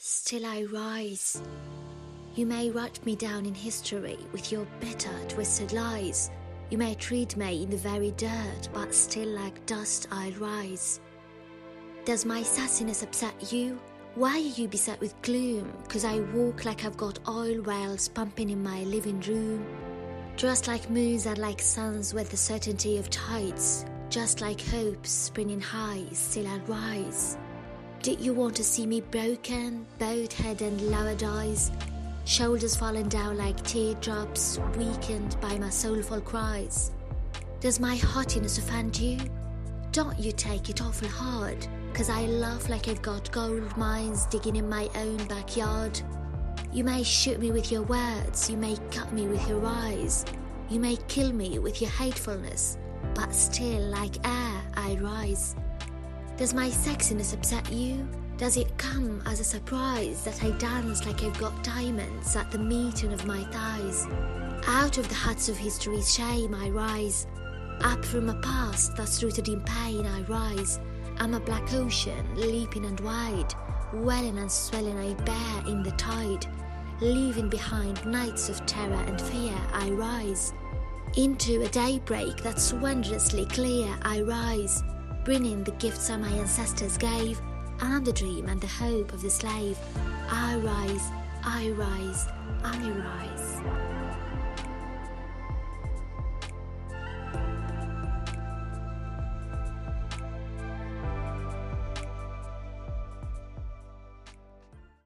Still I rise. You may write me down in history with your bitter, twisted lies. You may treat me in the very dirt, but still like dust I'll rise. Does my sassiness upset you? Why are you beset with gloom? Cause I walk like I've got oil wells pumping in my living room. Just like moons and like suns with the certainty of tides. Just like hopes springing high, still I'll rise. Did you want to see me broken, bowed head and lowered eyes? Shoulders falling down like teardrops, weakened by my soulful cries. Does my haughtiness offend you? Don't you take it awful hard, cause I laugh like I've got gold mines digging in my own backyard. You may shoot me with your words, you may cut me with your eyes, you may kill me with your hatefulness, but still, like air, I rise. Does my sexiness upset you? Does it come as a surprise that I dance like I've got diamonds at the meeting of my thighs? Out of the huts of history's shame I rise. Up from a past that's rooted in pain I rise. I'm a black ocean, leaping and wide, welling and swelling I bear in the tide. Leaving behind nights of terror and fear I rise. Into a daybreak that's wondrously clear I rise bringing the gifts our my ancestors gave, and the dream and the hope of the slave. I rise, I rise, I rise.